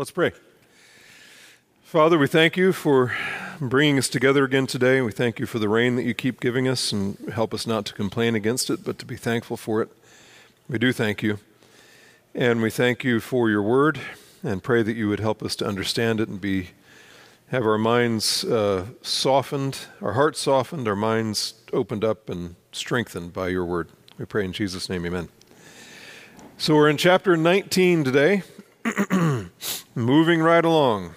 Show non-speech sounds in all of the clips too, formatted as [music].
Let's pray. Father, we thank you for bringing us together again today. We thank you for the rain that you keep giving us and help us not to complain against it, but to be thankful for it. We do thank you. And we thank you for your word and pray that you would help us to understand it and be have our minds uh, softened, our hearts softened, our minds opened up and strengthened by your word. We pray in Jesus' name, amen. So we're in chapter 19 today. [clears throat] moving right along.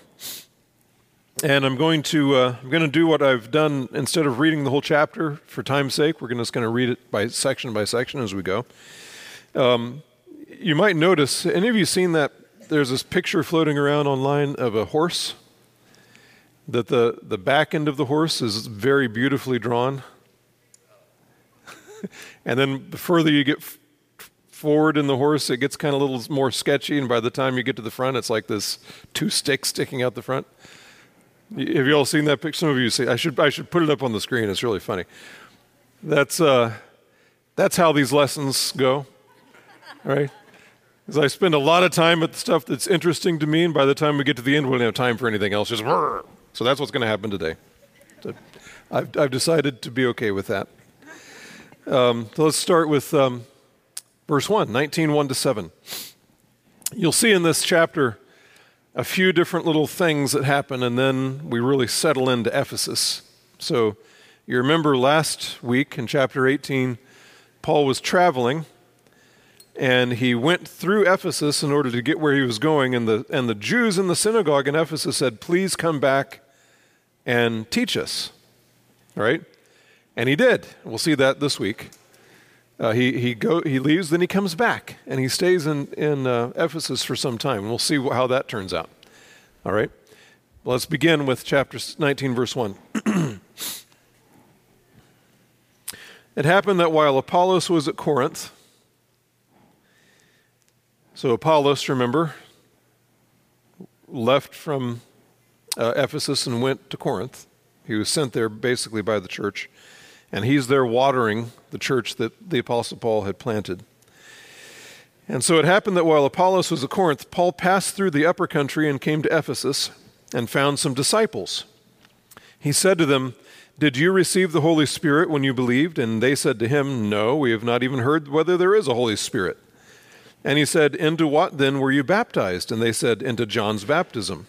And I'm going to uh, I'm going to do what I've done instead of reading the whole chapter for time's sake. We're just going to read it by section by section as we go. Um, you might notice. Any of you seen that? There's this picture floating around online of a horse. That the the back end of the horse is very beautifully drawn. [laughs] and then the further you get forward in the horse, it gets kind of a little more sketchy, and by the time you get to the front, it's like this two sticks sticking out the front. Have you all seen that picture? Some of you see. I should I should put it up on the screen. It's really funny. That's uh, that's how these lessons go, right? Because I spend a lot of time with stuff that's interesting to me, and by the time we get to the end, we don't have time for anything else. Just so that's what's going to happen today. So I've I've decided to be okay with that. Um, so let's start with um, Verse 1, 19, 1 to 7. You'll see in this chapter a few different little things that happen, and then we really settle into Ephesus. So you remember last week in chapter 18, Paul was traveling and he went through Ephesus in order to get where he was going. And the, and the Jews in the synagogue in Ephesus said, Please come back and teach us. All right? And he did. We'll see that this week. Uh, he, he, go, he leaves, then he comes back, and he stays in, in uh, Ephesus for some time. We'll see how that turns out. All right? Let's begin with chapter 19, verse 1. [clears throat] it happened that while Apollos was at Corinth, so Apollos, remember, left from uh, Ephesus and went to Corinth. He was sent there basically by the church and he's there watering the church that the Apostle Paul had planted. And so it happened that while Apollos was at Corinth, Paul passed through the upper country and came to Ephesus and found some disciples. He said to them, Did you receive the Holy Spirit when you believed? And they said to him, No, we have not even heard whether there is a Holy Spirit. And he said, Into what then were you baptized? And they said, Into John's baptism.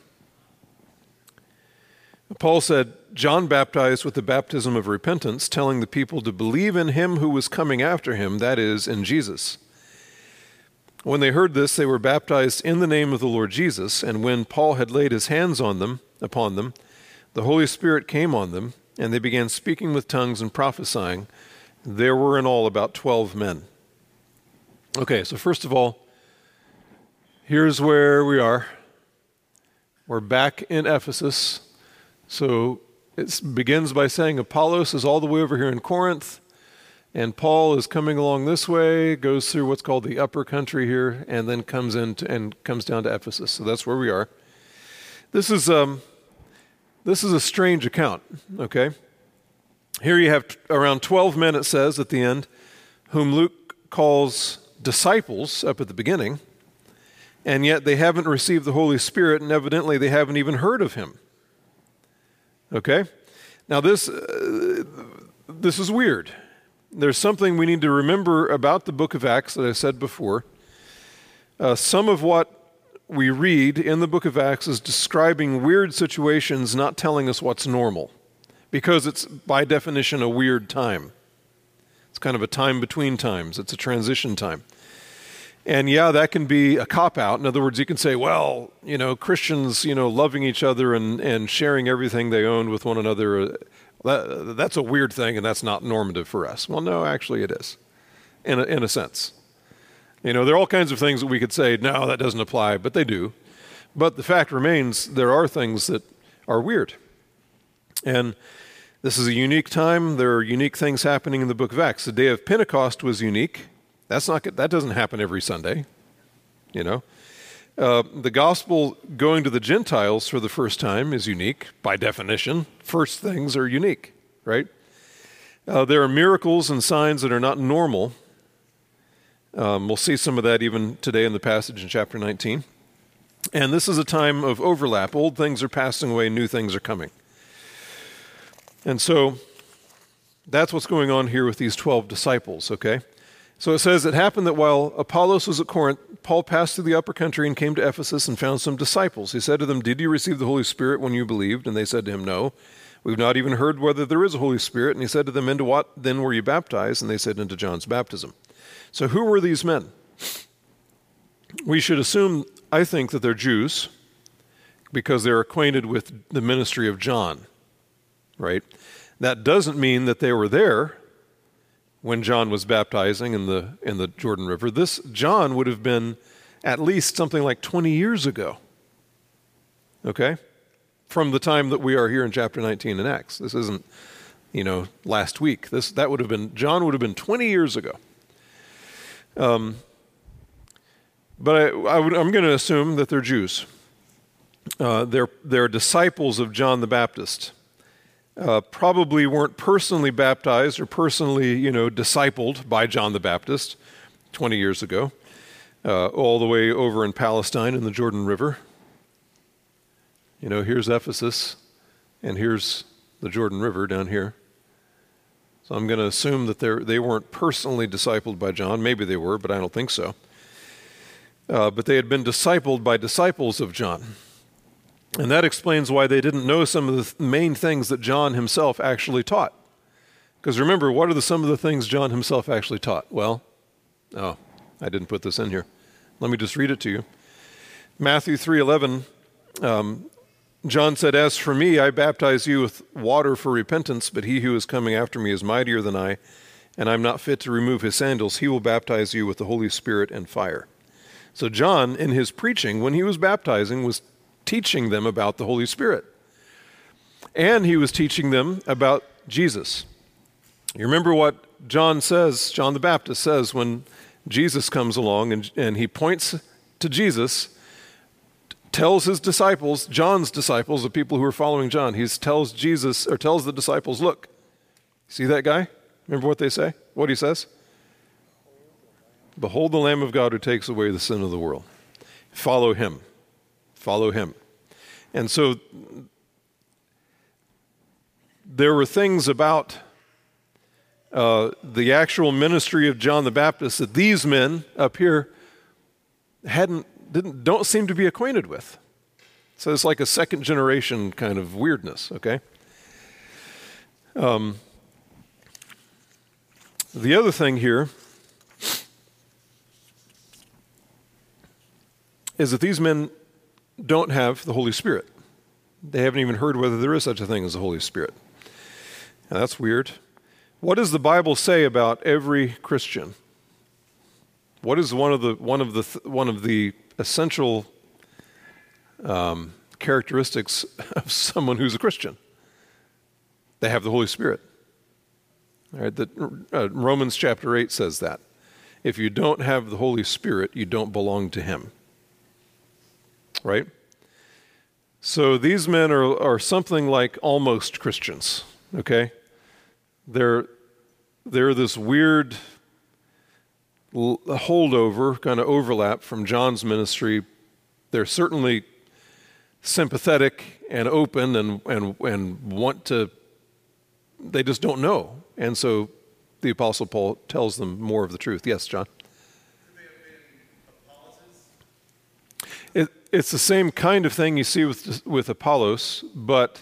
Paul said, John baptized with the baptism of repentance, telling the people to believe in him who was coming after him, that is, in Jesus. When they heard this, they were baptized in the name of the Lord Jesus, and when Paul had laid his hands on them, upon them, the Holy Spirit came on them, and they began speaking with tongues and prophesying. There were in all about 12 men. Okay, so first of all, here's where we are. We're back in Ephesus. So it begins by saying Apollos is all the way over here in Corinth, and Paul is coming along this way, goes through what's called the upper country here, and then comes in to, and comes down to Ephesus. So that's where we are. This is um, this is a strange account. Okay, here you have t- around twelve men. It says at the end, whom Luke calls disciples up at the beginning, and yet they haven't received the Holy Spirit, and evidently they haven't even heard of him. Okay? Now, this, uh, this is weird. There's something we need to remember about the book of Acts that I said before. Uh, some of what we read in the book of Acts is describing weird situations, not telling us what's normal, because it's by definition a weird time. It's kind of a time between times, it's a transition time. And yeah, that can be a cop out. In other words, you can say, well, you know, Christians, you know, loving each other and, and sharing everything they own with one another, uh, that, that's a weird thing and that's not normative for us. Well, no, actually it is, in a, in a sense. You know, there are all kinds of things that we could say, no, that doesn't apply, but they do. But the fact remains, there are things that are weird. And this is a unique time. There are unique things happening in the book of Acts. The day of Pentecost was unique that's not that doesn't happen every Sunday, you know. Uh, the gospel going to the Gentiles for the first time is unique by definition. First things are unique, right? Uh, there are miracles and signs that are not normal. Um, we'll see some of that even today in the passage in chapter 19. And this is a time of overlap. Old things are passing away, new things are coming. And so that's what's going on here with these 12 disciples, okay? So it says, It happened that while Apollos was at Corinth, Paul passed through the upper country and came to Ephesus and found some disciples. He said to them, Did you receive the Holy Spirit when you believed? And they said to him, No. We've not even heard whether there is a Holy Spirit. And he said to them, Into what then were you baptized? And they said, Into John's baptism. So who were these men? We should assume, I think, that they're Jews because they're acquainted with the ministry of John, right? That doesn't mean that they were there when John was baptizing in the, in the Jordan River. This John would have been at least something like 20 years ago. Okay? From the time that we are here in chapter 19 in Acts. This isn't, you know, last week. This, that would have been, John would have been 20 years ago. Um, but I, I am going to assume that they're Jews. Uh, they're, they're disciples of John the Baptist uh, probably weren't personally baptized or personally, you know, discipled by John the Baptist 20 years ago, uh, all the way over in Palestine in the Jordan River. You know, here's Ephesus, and here's the Jordan River down here. So I'm going to assume that they weren't personally discipled by John. Maybe they were, but I don't think so. Uh, but they had been discipled by disciples of John. And that explains why they didn't know some of the main things that John himself actually taught. Because remember, what are the, some of the things John himself actually taught? Well, oh, I didn't put this in here. Let me just read it to you. Matthew 3:11, um, John said, "As for me, I baptize you with water for repentance, but he who is coming after me is mightier than I, and I'm not fit to remove his sandals. He will baptize you with the Holy Spirit and fire." So John, in his preaching, when he was baptizing, was teaching them about the Holy Spirit. And he was teaching them about Jesus. You remember what John says, John the Baptist says, when Jesus comes along and, and he points to Jesus, tells his disciples, John's disciples, the people who are following John, he tells Jesus, or tells the disciples, look, see that guy? Remember what they say? What he says? Behold the Lamb of God who takes away the sin of the world. Follow him follow him. And so there were things about uh, the actual ministry of John the Baptist that these men up here hadn't didn't don't seem to be acquainted with. So it's like a second generation kind of weirdness. Okay. Um, the other thing here is that these men don't have the Holy Spirit. They haven't even heard whether there is such a thing as the Holy Spirit. Now, that's weird. What does the Bible say about every Christian? What is one of the one of the one of the essential um, characteristics [laughs] of someone who's a Christian? They have the Holy Spirit. All right, the, uh, Romans chapter eight says that. If you don't have the Holy Spirit, you don't belong to Him right? So these men are, are something like almost Christians, okay? They're, they're this weird holdover, kind of overlap from John's ministry. They're certainly sympathetic and open and, and, and want to, they just don't know. And so the Apostle Paul tells them more of the truth. Yes, John? It, it's the same kind of thing you see with, with Apollos, but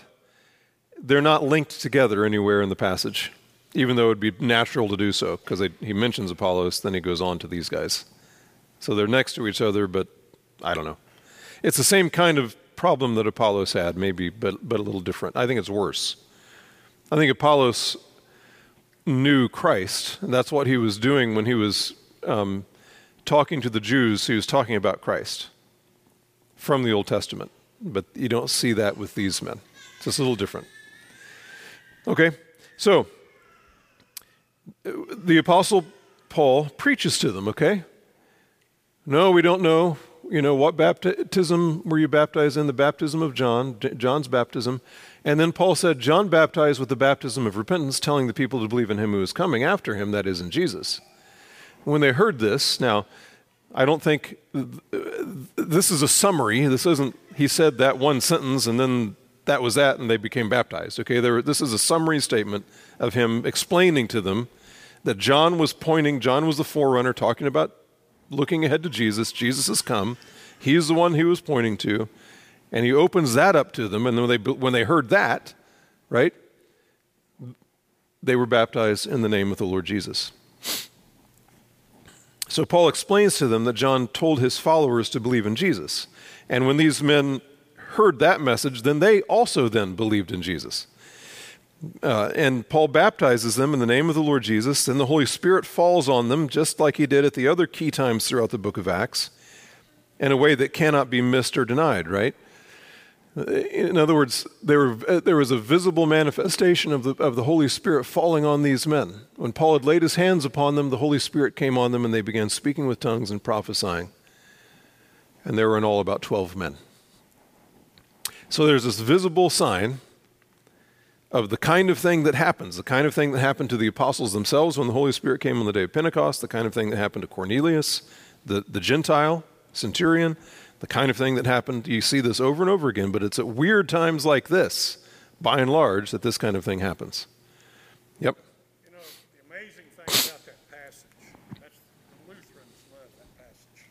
they're not linked together anywhere in the passage, even though it would be natural to do so, because he mentions Apollos, then he goes on to these guys. So they're next to each other, but I don't know. It's the same kind of problem that Apollos had, maybe, but, but a little different. I think it's worse. I think Apollos knew Christ, and that's what he was doing when he was um, talking to the Jews. He was talking about Christ from the Old Testament, but you don't see that with these men. It's just a little different. Okay, so the Apostle Paul preaches to them, okay? No, we don't know. You know, what baptism were you baptized in? The baptism of John, John's baptism. And then Paul said, John baptized with the baptism of repentance, telling the people to believe in him who is coming after him, that is, in Jesus. When they heard this, now, I don't think this is a summary. This isn't, he said that one sentence and then that was that and they became baptized. Okay, there, this is a summary statement of him explaining to them that John was pointing, John was the forerunner talking about looking ahead to Jesus. Jesus has come. He's the one he was pointing to. And he opens that up to them. And when they, when they heard that, right, they were baptized in the name of the Lord Jesus. So Paul explains to them that John told his followers to believe in Jesus. And when these men heard that message, then they also then believed in Jesus. Uh, and Paul baptizes them in the name of the Lord Jesus, and the Holy Spirit falls on them, just like he did at the other key times throughout the book of Acts, in a way that cannot be missed or denied, right? In other words, there, uh, there was a visible manifestation of the, of the Holy Spirit falling on these men. When Paul had laid his hands upon them, the Holy Spirit came on them and they began speaking with tongues and prophesying. And there were in all about 12 men. So there's this visible sign of the kind of thing that happens, the kind of thing that happened to the apostles themselves when the Holy Spirit came on the day of Pentecost, the kind of thing that happened to Cornelius, the, the Gentile centurion, the kind of thing that happened. You see this over and over again, but it's at weird times like this, by and large, that this kind of thing happens. Yep. You know, the amazing thing about that passage, that's the Lutherans love that passage.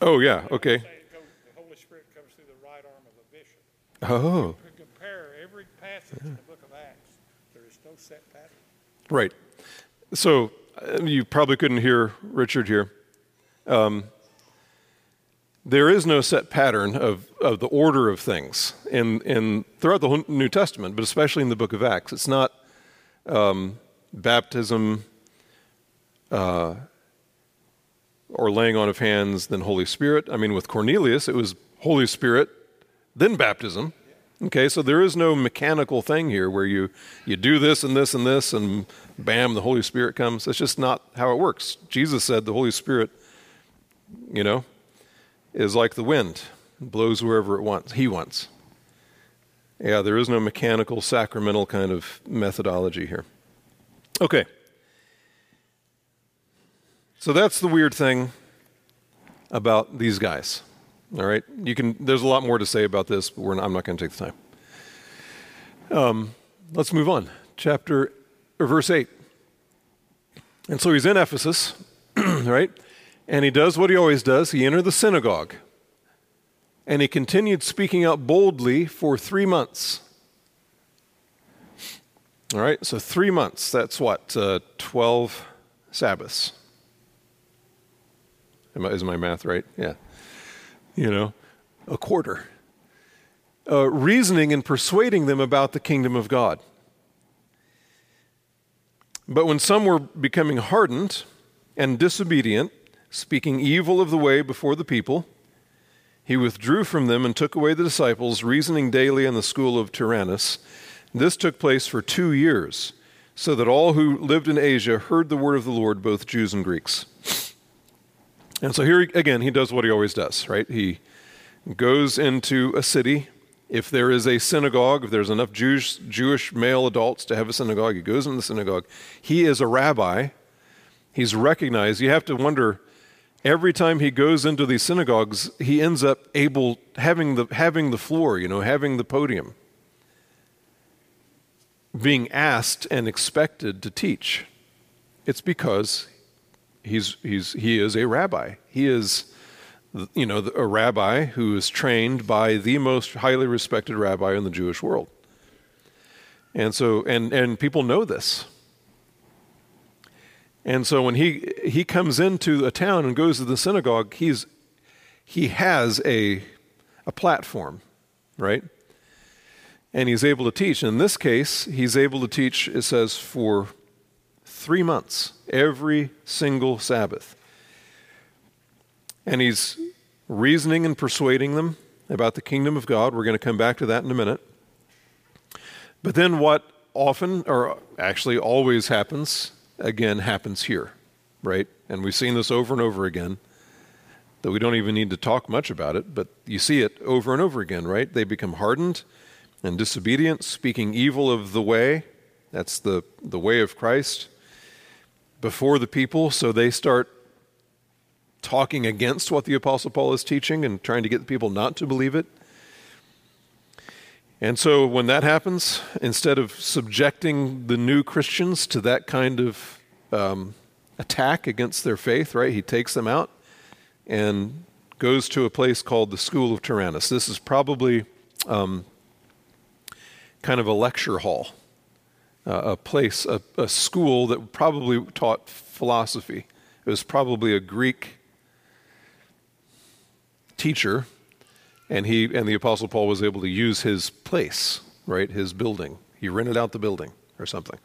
Oh, yeah, okay. the Holy Spirit comes through the right arm of a bishop. Oh. You compare every passage in the book of Acts, there is no set pattern. Right. So uh, you probably couldn't hear Richard here. Um, there is no set pattern of, of the order of things in, in throughout the New Testament, but especially in the book of Acts. It's not um, baptism uh, or laying on of hands, then Holy Spirit. I mean, with Cornelius, it was Holy Spirit, then baptism. Okay, so there is no mechanical thing here where you, you do this and this and this, and bam, the Holy Spirit comes. That's just not how it works. Jesus said the Holy Spirit, you know, is like the wind, blows wherever it wants, he wants. Yeah, there is no mechanical, sacramental kind of methodology here. Okay. So that's the weird thing about these guys. All right, you can. There's a lot more to say about this, but not, I'm not going to take the time. Um, let's move on. Chapter, or verse eight. And so he's in Ephesus, [clears throat] right? And he does what he always does he entered the synagogue. And he continued speaking out boldly for three months. All right, so three months, that's what? Uh, 12 Sabbaths. I, is my math right? Yeah. You know, a quarter. Uh, reasoning and persuading them about the kingdom of God. But when some were becoming hardened and disobedient, speaking evil of the way before the people, he withdrew from them and took away the disciples, reasoning daily in the school of Tyrannus. This took place for two years, so that all who lived in Asia heard the word of the Lord, both Jews and Greeks. And so here again, he does what he always does, right? He goes into a city. If there is a synagogue, if there's enough Jewish, Jewish male adults to have a synagogue, he goes into the synagogue. He is a rabbi. He's recognized. You have to wonder every time he goes into these synagogues, he ends up able having the having the floor, you know, having the podium, being asked and expected to teach. It's because he's he's he is a rabbi. He is you know a rabbi who is trained by the most highly respected rabbi in the Jewish world. And so and and people know this. And so when he he comes into a town and goes to the synagogue, he's he has a a platform, right? And he's able to teach. In this case, he's able to teach, it says, for three months, every single Sabbath. And he's reasoning and persuading them about the kingdom of God. We're going to come back to that in a minute. But then what often, or actually always happens, again happens here, right? And we've seen this over and over again, that we don't even need to talk much about it, but you see it over and over again, right? They become hardened and disobedient, speaking evil of the way. That's the, the way of Christ before the people, so they start talking against what the Apostle Paul is teaching and trying to get the people not to believe it. And so when that happens, instead of subjecting the new Christians to that kind of um, attack against their faith, right, he takes them out and goes to a place called the School of Tyrannus. This is probably um, kind of a lecture hall, uh, a place, a, a school that probably taught philosophy. It was probably a Greek teacher and he and the apostle paul was able to use his place right his building. He rented out the building or something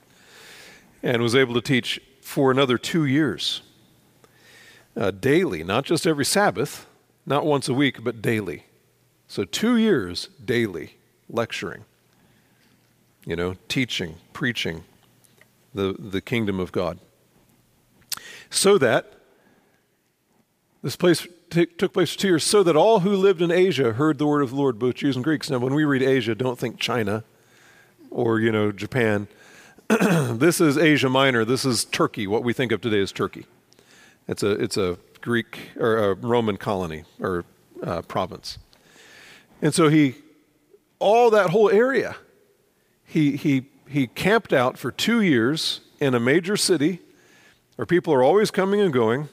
and was able to teach for another two years uh, daily not just every sabbath not once a week but daily. So two years daily lecturing you know teaching preaching the, the kingdom of god. So that this place took place for two years, so that all who lived in Asia heard the word of the Lord, both Jews and Greeks. Now, when we read Asia, don't think China or, you know, Japan. [clears throat] this is Asia Minor. This is Turkey. What we think of today as Turkey. It's a, it's a Greek or a Roman colony or uh, province. And so he, all that whole area, he, he, he camped out for two years in a major city where people are always coming and going.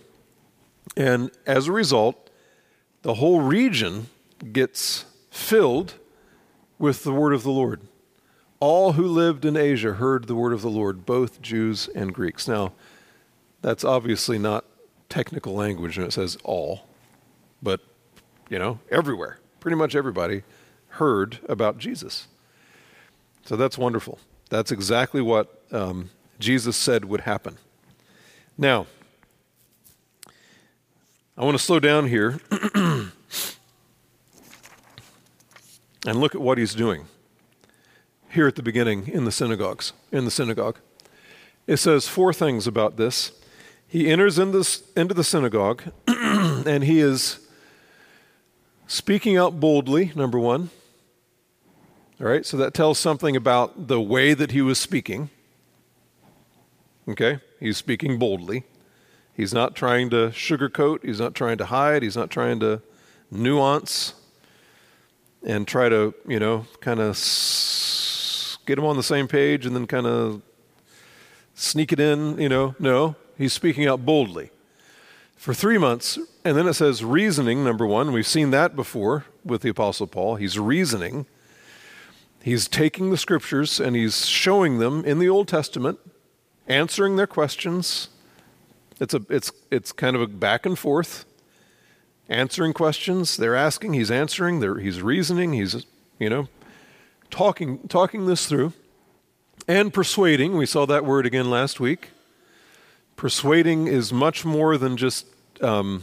And as a result, the whole region gets filled with the word of the Lord. All who lived in Asia heard the word of the Lord, both Jews and Greeks. Now, that's obviously not technical language, and it says all, but, you know, everywhere, pretty much everybody heard about Jesus. So that's wonderful. That's exactly what um, Jesus said would happen. Now, I want to slow down here and look at what he's doing here at the beginning in the synagogues, in the synagogue. It says four things about this. He enters in this, into the synagogue [clears throat] and he is speaking out boldly, number one. All right, so that tells something about the way that he was speaking. Okay, he's speaking boldly. He's not trying to sugarcoat, he's not trying to hide, he's not trying to nuance and try to, you know, kind of get them on the same page and then kind of sneak it in, you know. No, he's speaking out boldly. For three months, and then it says reasoning, number one. We've seen that before with the Apostle Paul. He's reasoning. He's taking the scriptures and he's showing them in the Old Testament, answering their questions, it's, a, it's, it's kind of a back and forth, answering questions. They're asking, he's answering, they're, he's reasoning, he's, you know, talking, talking this through. And persuading, we saw that word again last week. Persuading is much more than just um,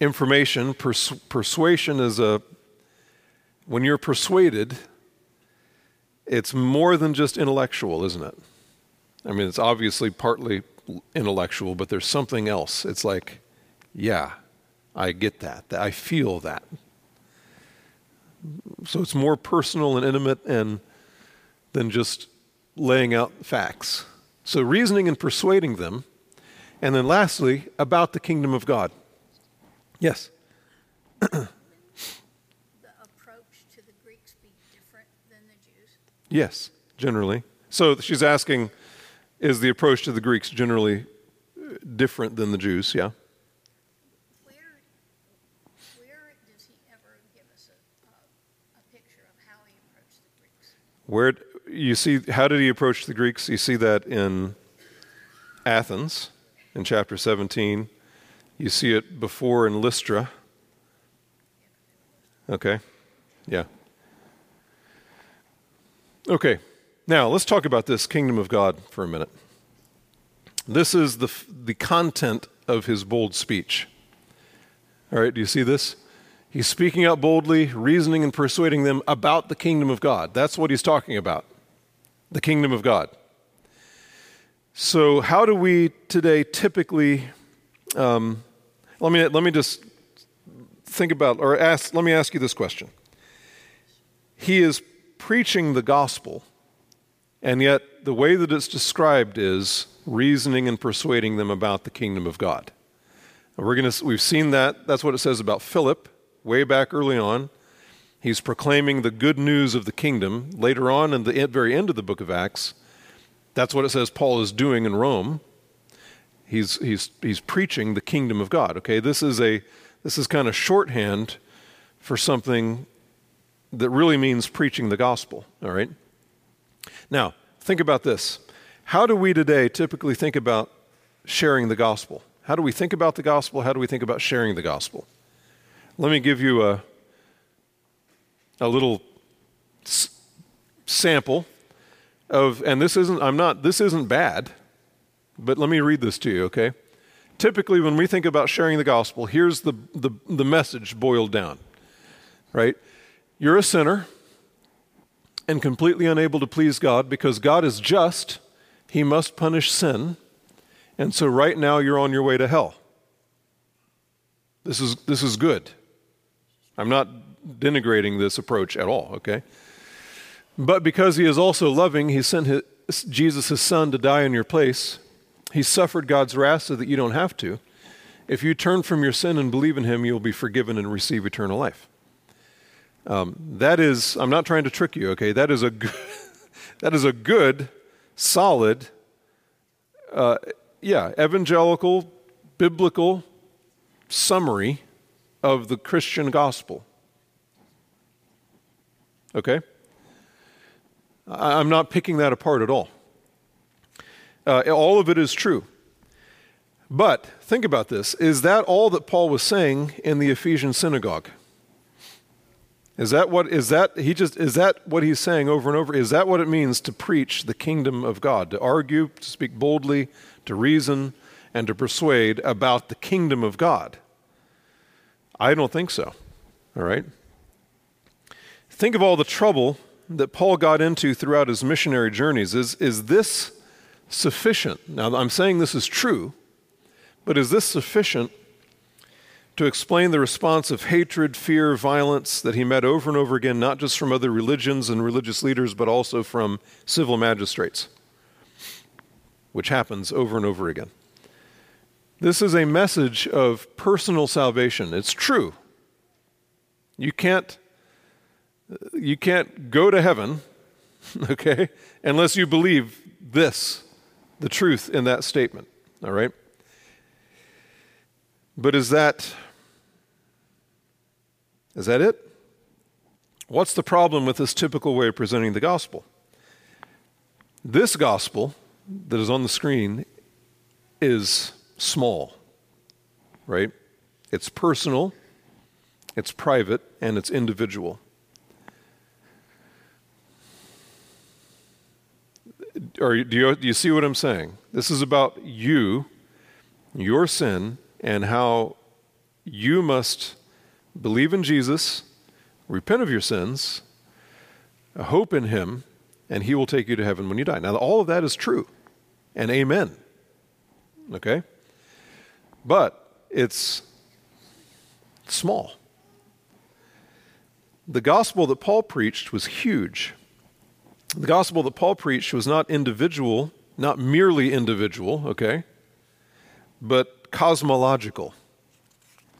information. Pers- persuasion is a, when you're persuaded, it's more than just intellectual, isn't it? I mean, it's obviously partly intellectual, but there's something else. It's like, yeah, I get that. I feel that. So it's more personal and intimate and than just laying out facts. So reasoning and persuading them. And then lastly, about the kingdom of God. Yes. the approach to the Greeks be different than the Jews? Yes, generally. So she's asking is the approach to the Greeks generally uh, different than the Jews, yeah? Where, where does he ever give us a, a, a picture of how he approached the Greeks? Where you see how did he approach the Greeks? You see that in Athens in chapter 17. You see it before in Lystra. Okay. Yeah. Okay. Now, let's talk about this kingdom of God for a minute. This is the, the content of his bold speech. All right, do you see this? He's speaking out boldly, reasoning and persuading them about the kingdom of God. That's what he's talking about the kingdom of God. So, how do we today typically? Um, let me let me just think about or ask. Let me ask you this question. He is preaching the gospel and yet, the way that it's described is reasoning and persuading them about the kingdom of God. We're to, we've seen that. That's what it says about Philip way back early on. He's proclaiming the good news of the kingdom. Later on, in the very end of the book of Acts, that's what it says Paul is doing in Rome. He's, he's, he's preaching the kingdom of God. Okay, this is a this is kind of shorthand for something that really means preaching the gospel. All right. Now, think about this. How do we today typically think about sharing the gospel? How do we think about the gospel? How do we think about sharing the gospel? Let me give you a, a little s- sample of, and this isn't, I'm not, this isn't bad, but let me read this to you, okay? Typically, when we think about sharing the gospel, here's the, the, the message boiled down, right? You're a sinner and completely unable to please God because God is just, He must punish sin, and so right now you're on your way to hell. This is, this is good. I'm not denigrating this approach at all, okay? But because he is also loving, he sent his, Jesus, his son, to die in your place. He suffered God's wrath so that you don't have to. If you turn from your sin and believe in him, you'll be forgiven and receive eternal life. Um, that is, I'm not trying to trick you, okay? That is a good, [laughs] that is a good, solid, uh, yeah, evangelical, biblical summary of the Christian gospel. Okay? I'm not picking that apart at all. Uh, all of it is true. But think about this. Is that all that Paul was saying in the Ephesian synagogue? Is that what is that he just is that what he's saying over and over? Is that what it means to preach the kingdom of God, to argue, to speak boldly, to reason, and to persuade about the kingdom of God? I don't think so. All right? Think of all the trouble that Paul got into throughout his missionary journeys. Is, is this sufficient? Now, I'm saying this is true, but is this sufficient to explain the response of hatred, fear, violence that he met over and over again, not just from other religions and religious leaders, but also from civil magistrates, which happens over and over again? This is a message of personal salvation. It's true. You can't you can't go to heaven, [laughs] okay, unless you believe this, the truth in that statement, all right? But is that is that it? What's the problem with this typical way of presenting the gospel? This gospel that is on the screen is small, right? It's personal, it's private, and it's individual. Or do you, do you see what I'm saying? This is about you, your sin, and how you must believe in Jesus, repent of your sins, hope in Him, and He will take you to heaven when you die. Now, all of that is true, and amen. Okay? But it's small. The gospel that Paul preached was huge. The gospel that Paul preached was not individual, not merely individual, okay, but cosmological.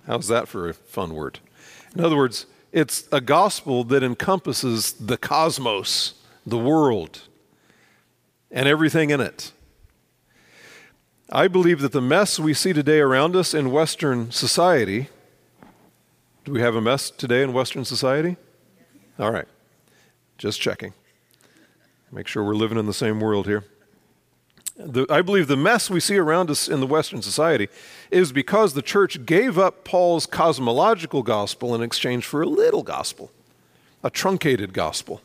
How's that for a fun word? In other words, it's a gospel that encompasses the cosmos, the world, and everything in it. I believe that the mess we see today around us in Western society. Do we have a mess today in Western society? All right. Just checking. Make sure we're living in the same world here. The, I believe the mess we see around us in the Western society is because the church gave up Paul's cosmological gospel in exchange for a little gospel, a truncated gospel.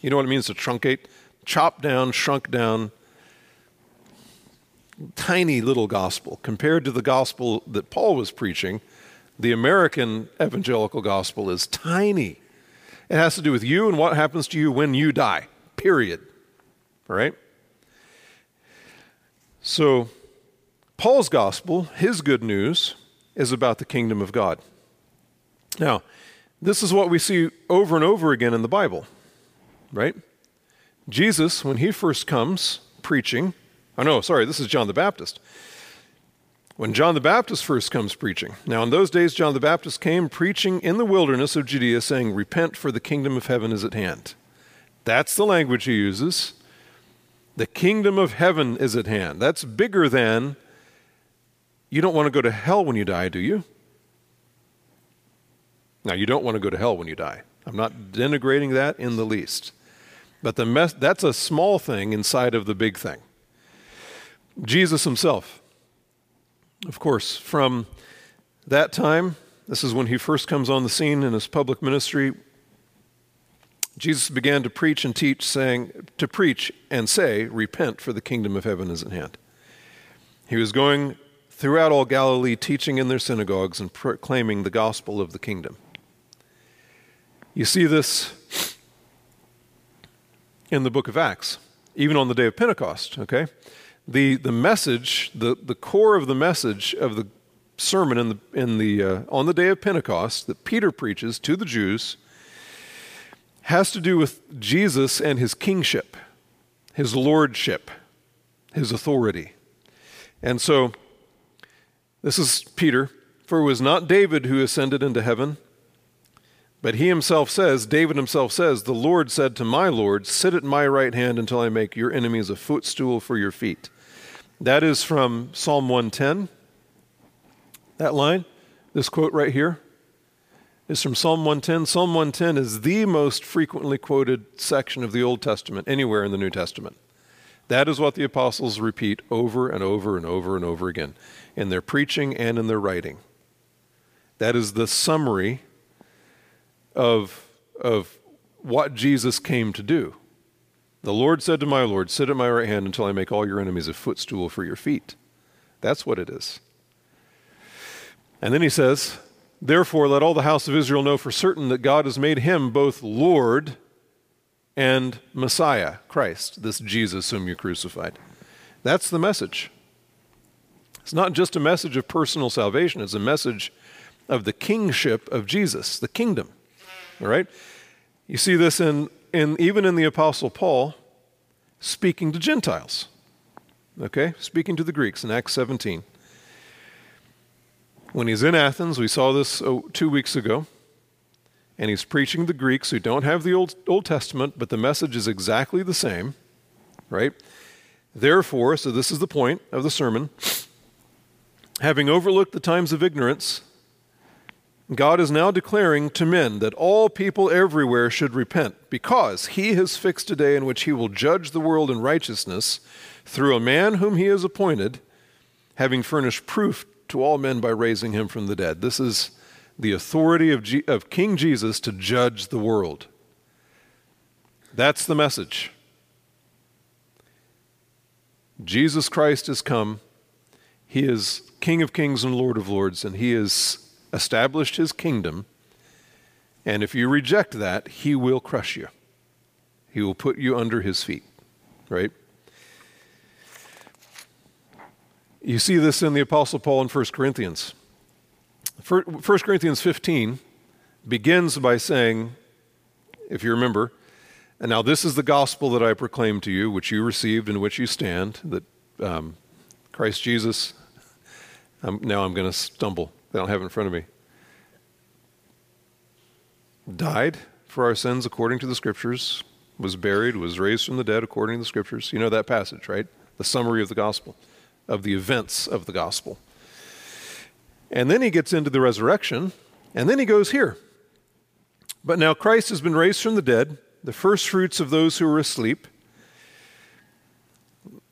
You know what it means to truncate? Chop down, shrunk down, tiny little gospel compared to the gospel that Paul was preaching. The American evangelical gospel is tiny. It has to do with you and what happens to you when you die, period. All right? So, Paul's gospel, his good news, is about the kingdom of God. Now, this is what we see over and over again in the Bible, right? Jesus, when he first comes preaching, Oh, no, sorry, this is John the Baptist. when John the Baptist first comes preaching. Now, in those days, John the Baptist came preaching in the wilderness of Judea, saying, Repent, for the kingdom of heaven is at hand. That's the language he uses. The kingdom of heaven is at hand. That's bigger than you don't want to go to hell when you die, do you? Now, you don't want to go to hell when you die. I'm not denigrating that in the least. But the mes- that's a small thing inside of the big thing. Jesus himself, of course, from that time, this is when he first comes on the scene in his public ministry. Jesus began to preach and teach, saying, to preach and say, Repent, for the kingdom of heaven is at hand. He was going throughout all Galilee, teaching in their synagogues and proclaiming the gospel of the kingdom. You see this in the book of Acts, even on the day of Pentecost, okay? The, the message, the, the core of the message of the sermon in the, in the, uh, on the day of Pentecost that Peter preaches to the Jews has to do with Jesus and his kingship, his lordship, his authority. And so, this is Peter. For it was not David who ascended into heaven but he himself says, David himself says, The Lord said to my Lord, Sit at my right hand until I make your enemies a footstool for your feet. That is from Psalm 110. That line, this quote right here, is from Psalm 110. Psalm 110 is the most frequently quoted section of the Old Testament anywhere in the New Testament. That is what the apostles repeat over and over and over and over again in their preaching and in their writing. That is the summary of, of what Jesus came to do. The Lord said to my Lord, Sit at my right hand until I make all your enemies a footstool for your feet. That's what it is. And then he says, Therefore, let all the house of Israel know for certain that God has made him both Lord and Messiah, Christ, this Jesus whom you crucified. That's the message. It's not just a message of personal salvation, it's a message of the kingship of Jesus, the kingdom. All right? You see this in, in even in the Apostle Paul speaking to Gentiles. Okay? Speaking to the Greeks in Acts 17. When he's in Athens, we saw this oh, two weeks ago, and he's preaching to the Greeks who don't have the Old, Old Testament, but the message is exactly the same, right? Therefore, so this is the point of the sermon, having overlooked the times of ignorance, God is now declaring to men that all people everywhere should repent because he has fixed a day in which he will judge the world in righteousness through a man whom he has appointed, having furnished proof to all men by raising him from the dead. This is the authority of, G- of King Jesus to judge the world. That's the message. Jesus Christ has come. He is King of kings and Lord of lords, and he has established his kingdom, and if you reject that, he will crush you. He will put you under his feet, right? You see this in the Apostle Paul in 1 Corinthians. 1 Corinthians 15 begins by saying, if you remember, and now this is the gospel that I proclaim to you, which you received and which you stand, that um, Christ Jesus, um, now I'm going to stumble. I don't have it in front of me. Died for our sins according to the Scriptures, was buried, was raised from the dead according to the Scriptures. You know that passage, right? The summary of the gospel, of the events of the gospel. And then he gets into the resurrection, and then he goes here. But now Christ has been raised from the dead, the first fruits of those who are asleep.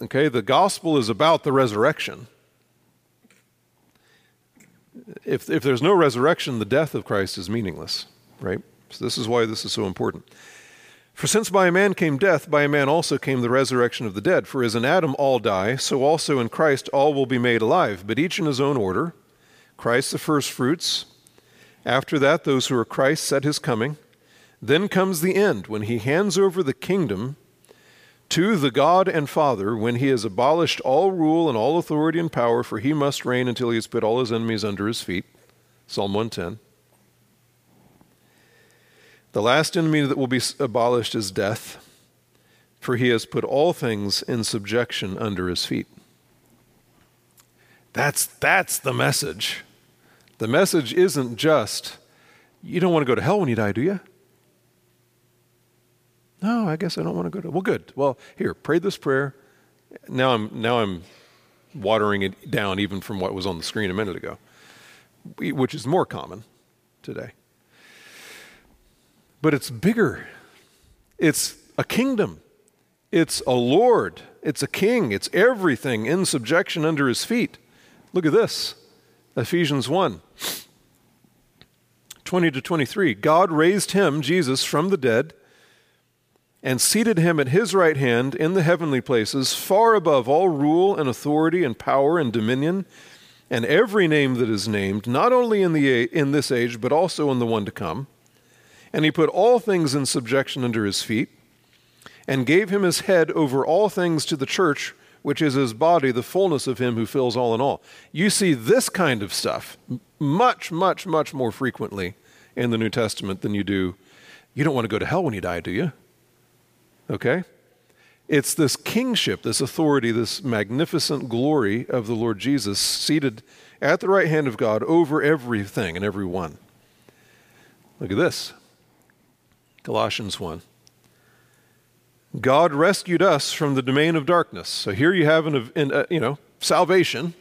Okay, the gospel is about the resurrection if, if there's no resurrection, the death of Christ is meaningless, right? So this is why this is so important. For since by a man came death, by a man also came the resurrection of the dead. For as in Adam all die, so also in Christ all will be made alive, but each in his own order. Christ the firstfruits. After that, those who are Christ's at his coming. Then comes the end, when he hands over the kingdom to the God and Father when he has abolished all rule and all authority and power, for he must reign until he has put all his enemies under his feet. Psalm 110. The last enemy that will be abolished is death, for he has put all things in subjection under his feet. That's, that's the message. The message isn't just, you don't want to go to hell when you die, do you? No, I guess I don't want to go to. Well, good. Well, here, pray this prayer. Now I'm now I'm watering it down even from what was on the screen a minute ago, which is more common today. But it's bigger. It's a kingdom. It's a lord. It's a king. It's everything in subjection under his feet. Look at this. Ephesians 1 20 to 23. God raised him, Jesus, from the dead and seated him at his right hand in the heavenly places, far above all rule and authority and power and dominion, and every name that is named, not only in, the, in this age, but also in the one to come. And he put all things in subjection under his feet, and gave him his head over all things to the church, which is his body, the fullness of him who fills all in all. You see this kind of stuff much, much, much more frequently in the New Testament than you do. You don't want to go to hell when you die, do you? Okay? It's this kingship, this authority, this magnificent glory of the Lord Jesus seated at the right hand of God over everything and everyone. Look at this Colossians 1. God rescued us from the domain of darkness. So here you have, an, an uh, you know, salvation.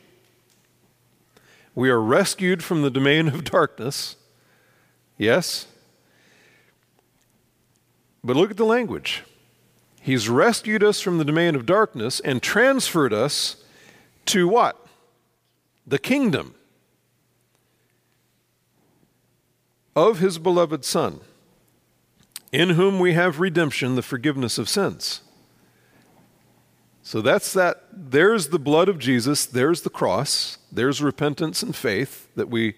We are rescued from the domain of darkness. Yes? But look at the language. He's rescued us from the domain of darkness and transferred us to what? The kingdom of his beloved Son, in whom we have redemption, the forgiveness of sins. So that's that. There's the blood of Jesus. There's the cross. There's repentance and faith that we,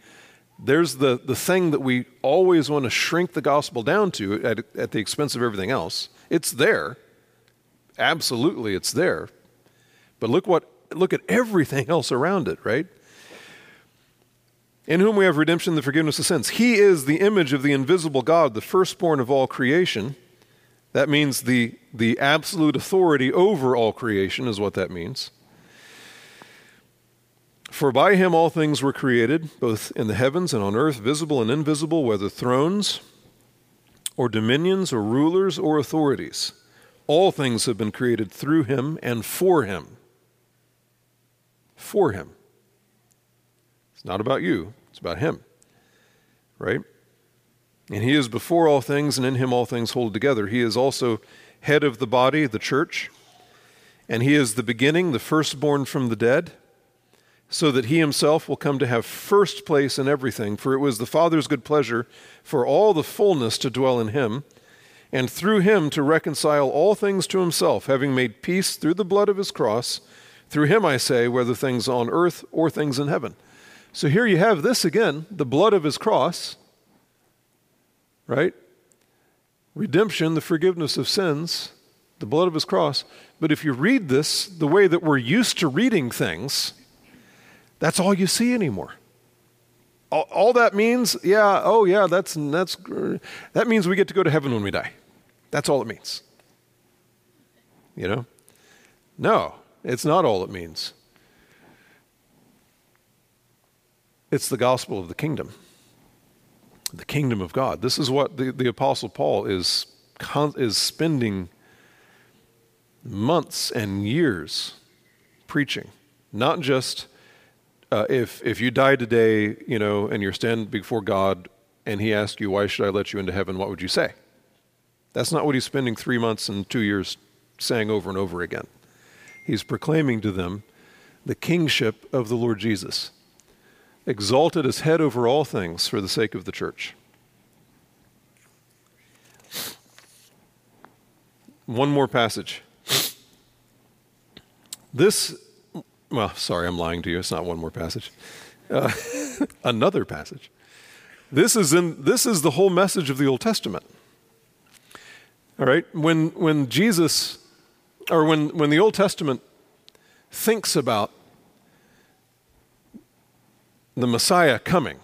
there's the, the thing that we always want to shrink the gospel down to at, at the expense of everything else. It's there absolutely it's there. But look what look at everything [laughs] else around it, right? In whom we have redemption, the forgiveness of sins. He is the image of the invisible God, the firstborn of all creation. That means the, the absolute authority over all creation, is what that means. For by him all things were created, both in the heavens and on earth, visible and invisible, whether thrones or dominions or rulers or authorities. All things have been created through him and for him. For him. It's not about you, it's about him. Right? And he is before all things, and in him all things hold together. He is also head of the body, the church. And he is the beginning, the firstborn from the dead, so that he himself will come to have first place in everything. For it was the Father's good pleasure for all the fullness to dwell in him and through him to reconcile all things to himself, having made peace through the blood of his cross. Through him, I say, whether things on earth or things in heaven. So here you have this again the blood of his cross, right? Redemption, the forgiveness of sins, the blood of his cross. But if you read this the way that we're used to reading things, that's all you see anymore. All, all, that means, yeah, oh yeah, that's that's that means we get to go to heaven when we die. That's all it means. You know? No, it's not all it means. It's the gospel of the kingdom. The kingdom of God. This is what the, the apostle Paul is is spending months and years preaching, not just uh, if if you die today, you know, and you're standing before God, and He asks you, "Why should I let you into heaven?" What would you say? That's not what He's spending three months and two years saying over and over again. He's proclaiming to them the kingship of the Lord Jesus, exalted as head over all things for the sake of the church. One more passage. This well, sorry, I'm lying to you. It's not one more passage. Uh, [laughs] another passage. This is, in, this is the whole message of the Old Testament. All right? When, when Jesus, or when, when the Old Testament thinks about the Messiah coming,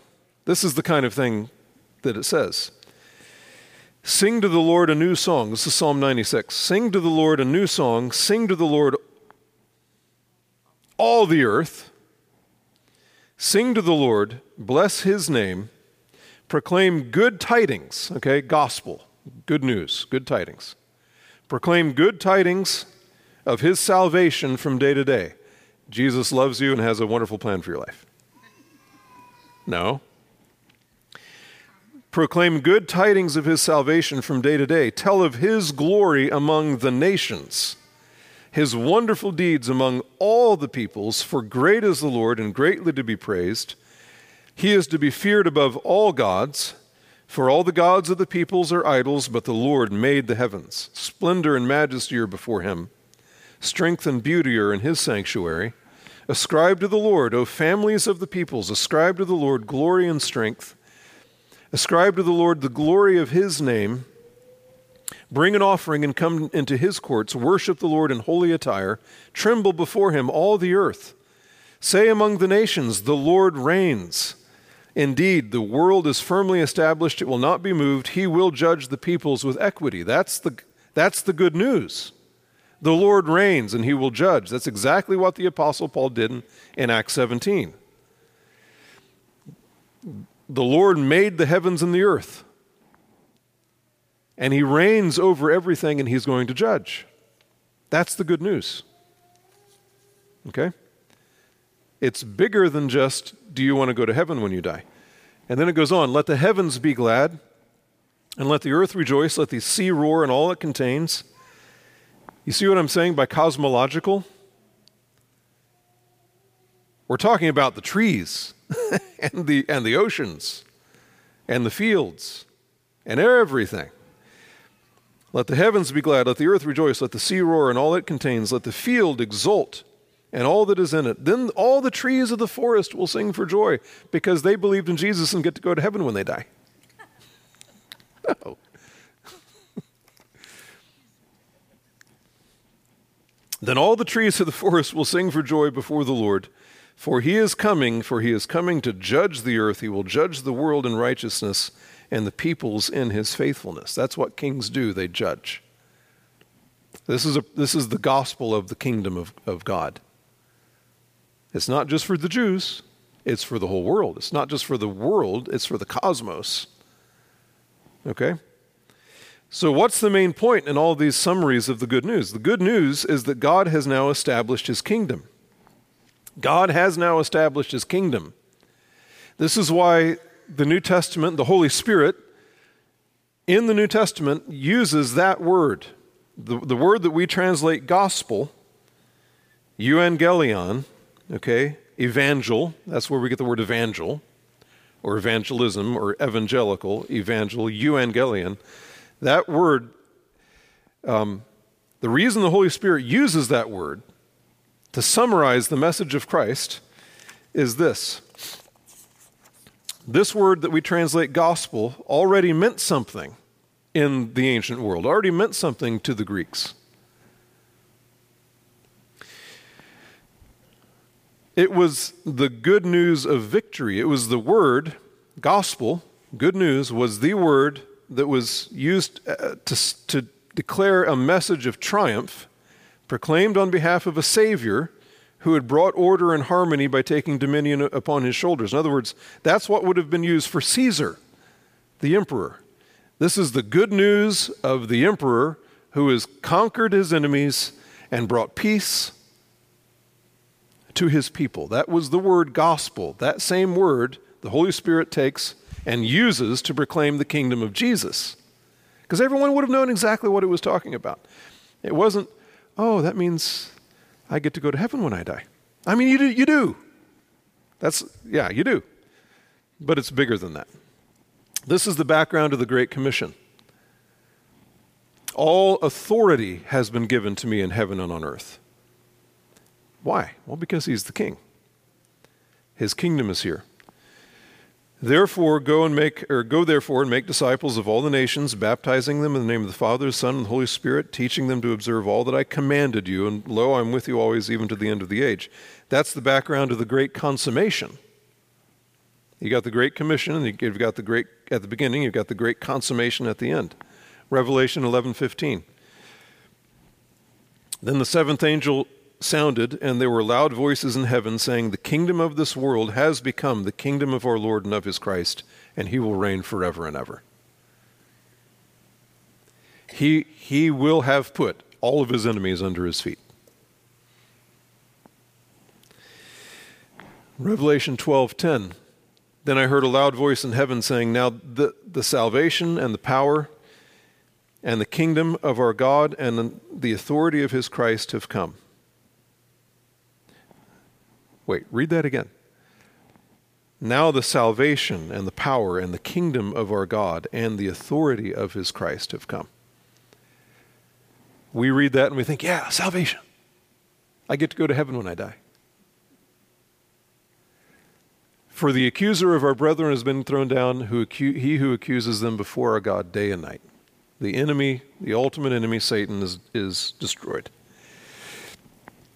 this is the kind of thing that it says. Sing to the Lord a new song. This is Psalm 96. Sing to the Lord a new song. Sing to the Lord all the earth. Sing to the Lord, bless his name, proclaim good tidings, okay, gospel, good news, good tidings. Proclaim good tidings of his salvation from day to day. Jesus loves you and has a wonderful plan for your life. No. Proclaim good tidings of his salvation from day to day. Tell of his glory among the nations, his wonderful deeds among all the peoples, for great is the Lord and greatly to be praised. He is to be feared above all gods. For all the gods of the peoples are idols, but the Lord made the heavens. Splendor and majesty are before him. Strength and beauty are in his sanctuary. Ascribe to the Lord, O families of the peoples, ascribe to the Lord glory and strength. Ascribe to the Lord the glory of his name. Bring an offering and come into his courts. Worship the Lord in holy attire. Tremble before him, all the earth. Say among the nations, The Lord reigns. Indeed, the world is firmly established, it will not be moved. He will judge the peoples with equity. That's the, that's the good news. The Lord reigns and he will judge. That's exactly what the Apostle Paul did in, in Acts 17. The Lord made the heavens and the earth, and he reigns over everything and he's going to judge. That's the good news. Okay? It's bigger than just, do you want to go to heaven when you die? And then it goes on, let the heavens be glad, and let the earth rejoice, let the sea roar and all it contains. You see what I'm saying by cosmological? We're talking about the trees [laughs] and, the, and the oceans and the fields and everything. Let the heavens be glad, let the earth rejoice, let the sea roar and all it contains, let the field exult and all that is in it. Then all the trees of the forest will sing for joy because they believed in Jesus and get to go to heaven when they die. No. [laughs] Oh. Then all the trees of the forest will sing for joy before the Lord. For he is coming, for he is coming to judge the earth. He will judge the world in righteousness and the peoples in his faithfulness. That's what kings do, they judge. This is, a, this is the gospel of the kingdom of, of God. It's not just for the Jews, it's for the whole world. It's not just for the world, it's for the cosmos. Okay? So, what's the main point in all these summaries of the good news? The good news is that God has now established his kingdom. God has now established his kingdom. This is why the New Testament, the Holy Spirit, in the New Testament uses that word. The, the word that we translate gospel, euangelion, okay? Evangel, that's where we get the word evangel, or evangelism, or evangelical, evangel, euangelion. That word, um, the reason the Holy Spirit uses that word to summarize the message of Christ is this. This word that we translate gospel already meant something in the ancient world, already meant something to the Greeks. It was the good news of victory. It was the word, gospel, good news, was the word that was used uh, to, to declare a message of triumph proclaimed on behalf of a Savior who had brought order and harmony by taking dominion upon his shoulders. In other words, that's what would have been used for Caesar, the emperor. This is the good news of the emperor who has conquered his enemies and brought peace to his people. That was the word gospel. That same word the Holy Spirit takes and uses to proclaim the kingdom of Jesus. Because everyone would have known exactly what it was talking about. It wasn't, oh, that means I get to go to heaven when I die. I mean, you do. You do. That's, yeah, you do. But it's bigger than that. This is the background of the Great Commission. All authority has been given to me in heaven and on earth. Why? Well, because he's the king. His kingdom is here. Therefore, go and make, or go therefore and make disciples of all the nations, baptizing them in the name of the Father, the Son, and the Holy Spirit, teaching them to observe all that I commanded you. And lo, I'm with you always, even to the end of the age. That's the background of the great consummation. You got the Great Commission, and you've got the great at the beginning. You've got the great consummation at the end. Revelation 11:15. Then the seventh angel sounded, and there were loud voices in heaven saying, The kingdom of this world has become the kingdom of our Lord and of his Christ, and he will reign forever and ever. He, he will have put all of his enemies under his feet. Revelation 12:10 Then I heard a loud voice in heaven saying now the, the salvation and the power and the kingdom of our God and the authority of his Christ have come. Wait, read that again. Now the salvation and the power and the kingdom of our God and the authority of his Christ have come. We read that and we think, yeah, salvation. I get to go to heaven when I die. For the accuser of our brethren has been thrown down, who acu- he who accuses them before our God day and night. The enemy, the ultimate enemy, Satan, is, is destroyed.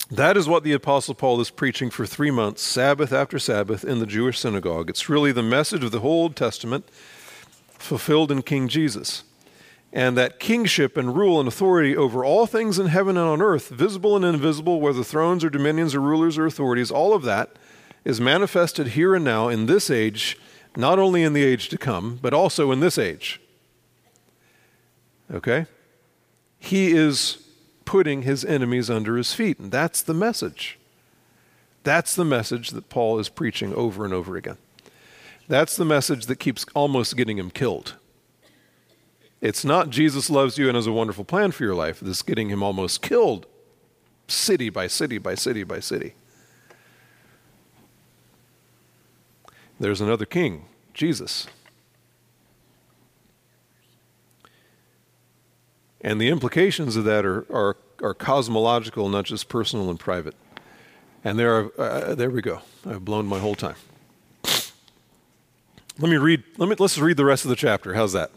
That is what the Apostle Paul is preaching for three months, Sabbath after Sabbath, in the Jewish synagogue. It's really the message of the whole Old Testament fulfilled in King Jesus. And that kingship and rule and authority over all things in heaven and on earth, visible and invisible, whether thrones or dominions or rulers or authorities, all of that is manifested here and now in this age, not only in the age to come, but also in this age. Okay? He is putting his enemies under his feet. And that's the message. That's the message that Paul is preaching over and over again. That's the message that keeps almost getting him killed. It's not Jesus loves you and has a wonderful plan for your life. It's getting him almost killed, city by city by city by city. There's another king, Jesus. And the implications of that are, are, are cosmological, not just personal and private. And there, are, uh, there we go. I've blown my whole time. Let me read. Let me let's read the rest of the chapter. How's that?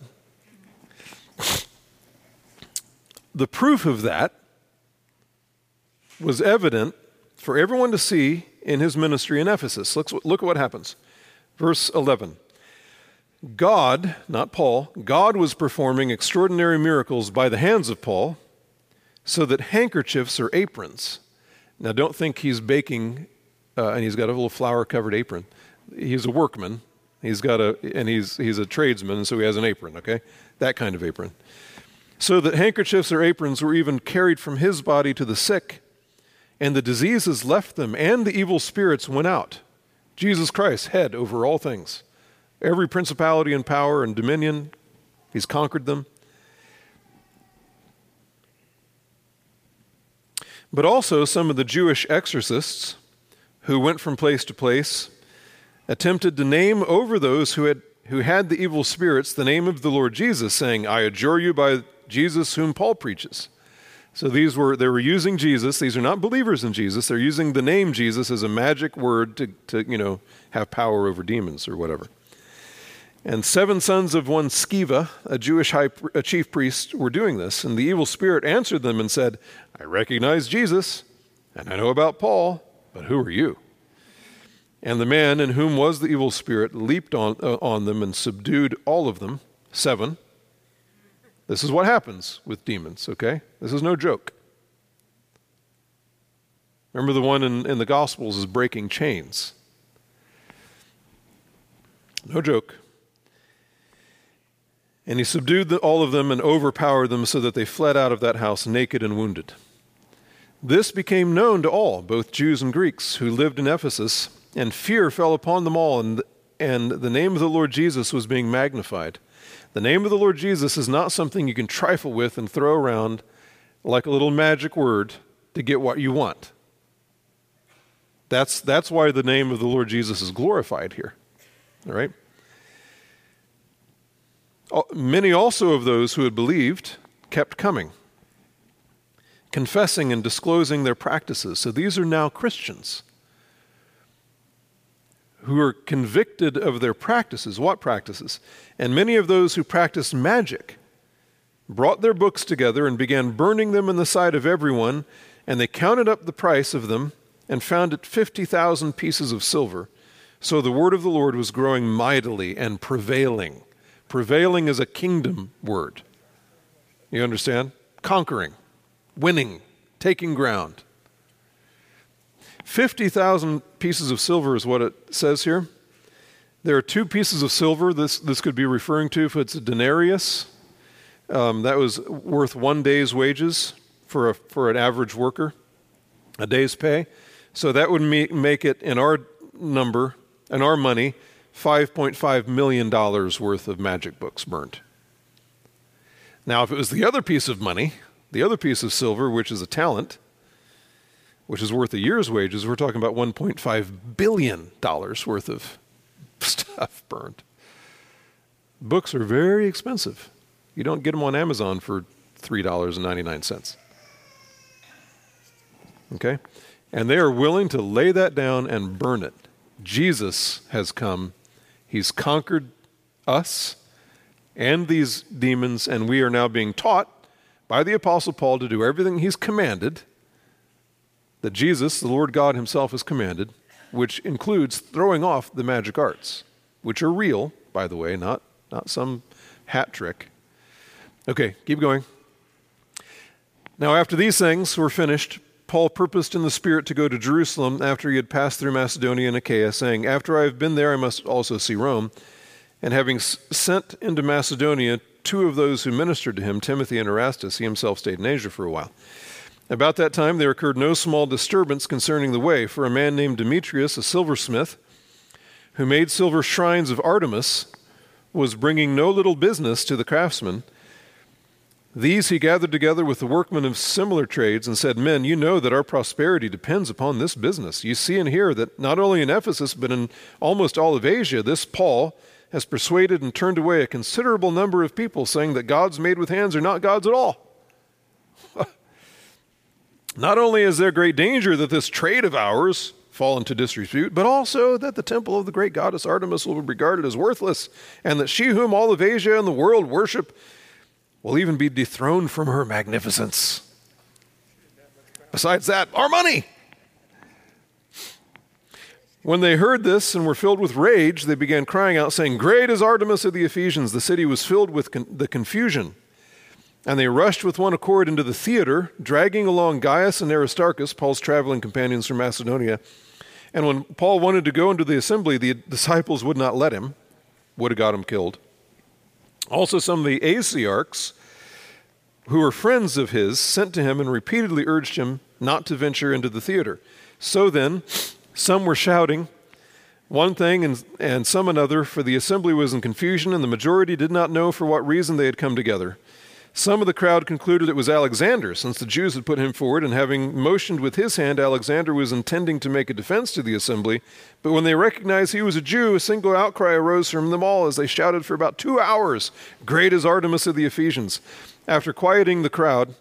The proof of that was evident for everyone to see in his ministry in Ephesus. Look, look at what happens. Verse 11. God, not Paul, God was performing extraordinary miracles by the hands of Paul so that handkerchiefs or aprons. Now, don't think he's baking uh, and he's got a little flour covered apron. He's a workman. He's got a, and he's, he's a tradesman, so he has an apron, okay? That kind of apron. So that handkerchiefs or aprons were even carried from his body to the sick, and the diseases left them, and the evil spirits went out. Jesus Christ, head over all things. Every principality and power and dominion, he's conquered them. But also, some of the Jewish exorcists who went from place to place attempted to name over those who had, who had the evil spirits the name of the Lord Jesus, saying, I adjure you by Jesus whom Paul preaches. So these were they were using Jesus. These are not believers in Jesus. They're using the name Jesus as a magic word to, to you know have power over demons or whatever. And seven sons of one Sceva, a Jewish high, a chief priest, were doing this. And the evil spirit answered them and said, I recognize Jesus, and I know about Paul, but who are you? And the man in whom was the evil spirit leaped on, uh, on them and subdued all of them, seven. This is what happens with demons, okay? This is no joke. Remember the one in, in the Gospels is breaking chains. No joke. And he subdued all of them and overpowered them so that they fled out of that house naked and wounded. This became known to all, both Jews and Greeks, who lived in Ephesus, and fear fell upon them all, and, and the name of the Lord Jesus was being magnified. The name of the Lord Jesus is not something you can trifle with and throw around like a little magic word to get what you want. That's, that's why the name of the Lord Jesus is glorified here. All right? Many also of those who had believed kept coming, confessing and disclosing their practices. So these are now Christians who are convicted of their practices. What practices? And many of those who practiced magic brought their books together and began burning them in the sight of everyone, and they counted up the price of them and found it 50,000 pieces of silver. So the word of the Lord was growing mightily and prevailing. Prevailing is a kingdom word. You understand? Conquering, winning, taking ground. 50,000 pieces of silver is what it says here. There are two pieces of silver this, this could be referring to if it's a denarius. Um, that was worth one day's wages for, a, for an average worker, a day's pay. So that would make, make it, in our number, in our money, $5.5 million worth of magic books burnt. Now, if it was the other piece of money, the other piece of silver, which is a talent, which is worth a year's wages, we're talking about $1.5 billion worth of [laughs] stuff burned. Books are very expensive. You don't get them on Amazon for $3.99. Okay? And they are willing to lay that down and burn it. Jesus has come. He's conquered us and these demons, and we are now being taught by the Apostle Paul to do everything he's commanded, that Jesus, the Lord God Himself, has commanded, which includes throwing off the magic arts, which are real, by the way, not, not some hat trick. Okay, keep going. Now, after these things were finished, Paul purposed in the Spirit to go to Jerusalem after he had passed through Macedonia and Achaia, saying, After I have been there, I must also see Rome. And having sent into Macedonia two of those who ministered to him, Timothy and Erastus, he himself stayed in Asia for a while. About that time there occurred no small disturbance concerning the way, for a man named Demetrius, a silversmith, who made silver shrines of Artemis, was bringing no little business to the craftsmen. These he gathered together with the workmen of similar trades and said, Men, you know that our prosperity depends upon this business. You see and hear that not only in Ephesus, but in almost all of Asia, this Paul has persuaded and turned away a considerable number of people, saying that gods made with hands are not gods at all. [laughs] Not only is there great danger that this trade of ours fall into disrepute, but also that the temple of the great goddess Artemis will be regarded as worthless, and that she whom all of Asia and the world worship will even be dethroned from her magnificence. Besides that, our money. When they heard this and were filled with rage, they began crying out, saying, Great is Artemis of the Ephesians. The city was filled with con- the confusion and they rushed with one accord into the theater, dragging along Gaius and Aristarchus, Paul's traveling companions from Macedonia. And when Paul wanted to go into the assembly, the disciples would not let him, would have got him killed. Also, some of the Asiarchs, who were friends of his, sent to him and repeatedly urged him not to venture into the theater. So then, some were shouting one thing and, and some another, for the assembly was in confusion, and the majority did not know for what reason they had come together. Some of the crowd concluded it was Alexander, since the Jews had put him forward, and having motioned with his hand, Alexander was intending to make a defense to the assembly. But when they recognized he was a Jew, a single outcry arose from them all as they shouted for about two hours, Great is Artemis of the Ephesians. After quieting the crowd,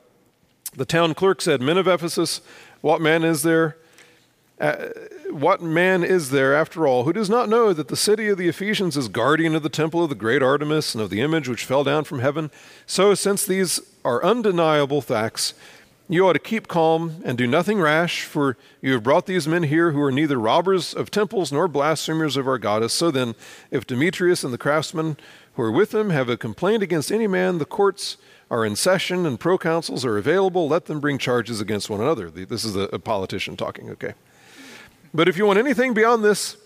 the town clerk said, Men of Ephesus, what man is there? Uh, what man is there, after all, who does not know that the city of the Ephesians is guardian of the temple of the great Artemis and of the image which fell down from heaven? So, since these are undeniable facts, you ought to keep calm and do nothing rash, for you have brought these men here who are neither robbers of temples nor blasphemers of our goddess. So then, if Demetrius and the craftsmen who are with him have a complaint against any man, the courts are in session and proconsuls are available. Let them bring charges against one another. This is a, politician talking, okay? But if you want anything beyond this,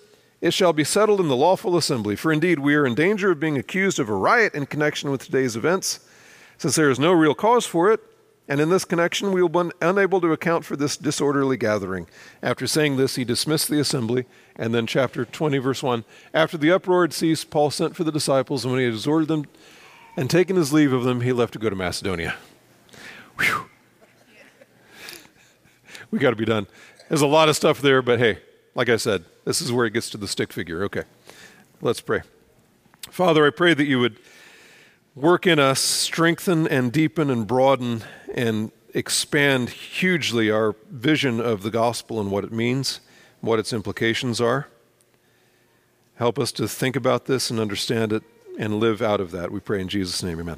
it shall be settled in the lawful assembly. For indeed, we are in danger of being accused of a riot in connection with today's events, since there is no real cause for it. And in this connection, we will be unable to account for this disorderly gathering. After saying this, he dismissed the assembly. And then, chapter 20, verse 1 After the uproar had ceased, Paul sent for the disciples, and when he had exhorted them and taken his leave of them, he left to go to Macedonia. Whew. We got to be done. There's a lot of stuff there, but hey, like I said, this is where it gets to the stick figure. Okay, let's pray. Father, I pray that you would work in us, strengthen and deepen and broaden and expand hugely our vision of the gospel and what it means, what its implications are. Help us to think about this and understand it and live out of that. We pray in Jesus' name, amen.